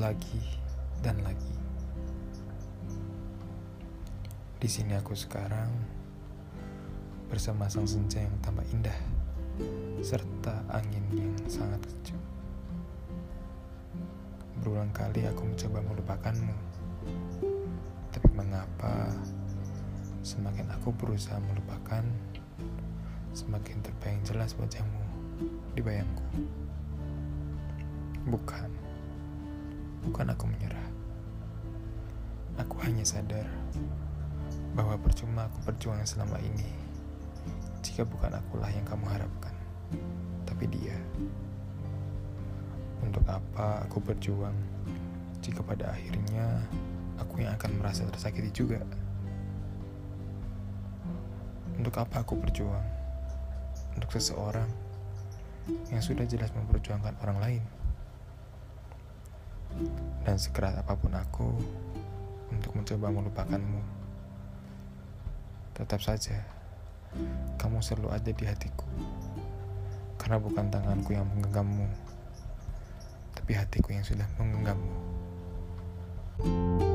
lagi dan lagi. Di sini aku sekarang bersama sang senja yang tambah indah serta angin yang sangat kejam. Berulang kali aku mencoba melupakanmu, tapi mengapa semakin aku berusaha melupakan, semakin terbayang jelas wajahmu di bayangku. Bukan, bukan aku menyerah. Aku hanya sadar bahwa percuma aku berjuang selama ini jika bukan akulah yang kamu harapkan, tapi dia. Untuk apa aku berjuang jika pada akhirnya aku yang akan merasa tersakiti juga? Untuk apa aku berjuang? Untuk seseorang yang sudah jelas memperjuangkan orang lain. Dan sekeras apa pun aku untuk mencoba melupakanmu, tetap saja kamu selalu ada di hatiku. Karena bukan tanganku yang menggenggammu, tapi hatiku yang sudah menggenggammu. thank you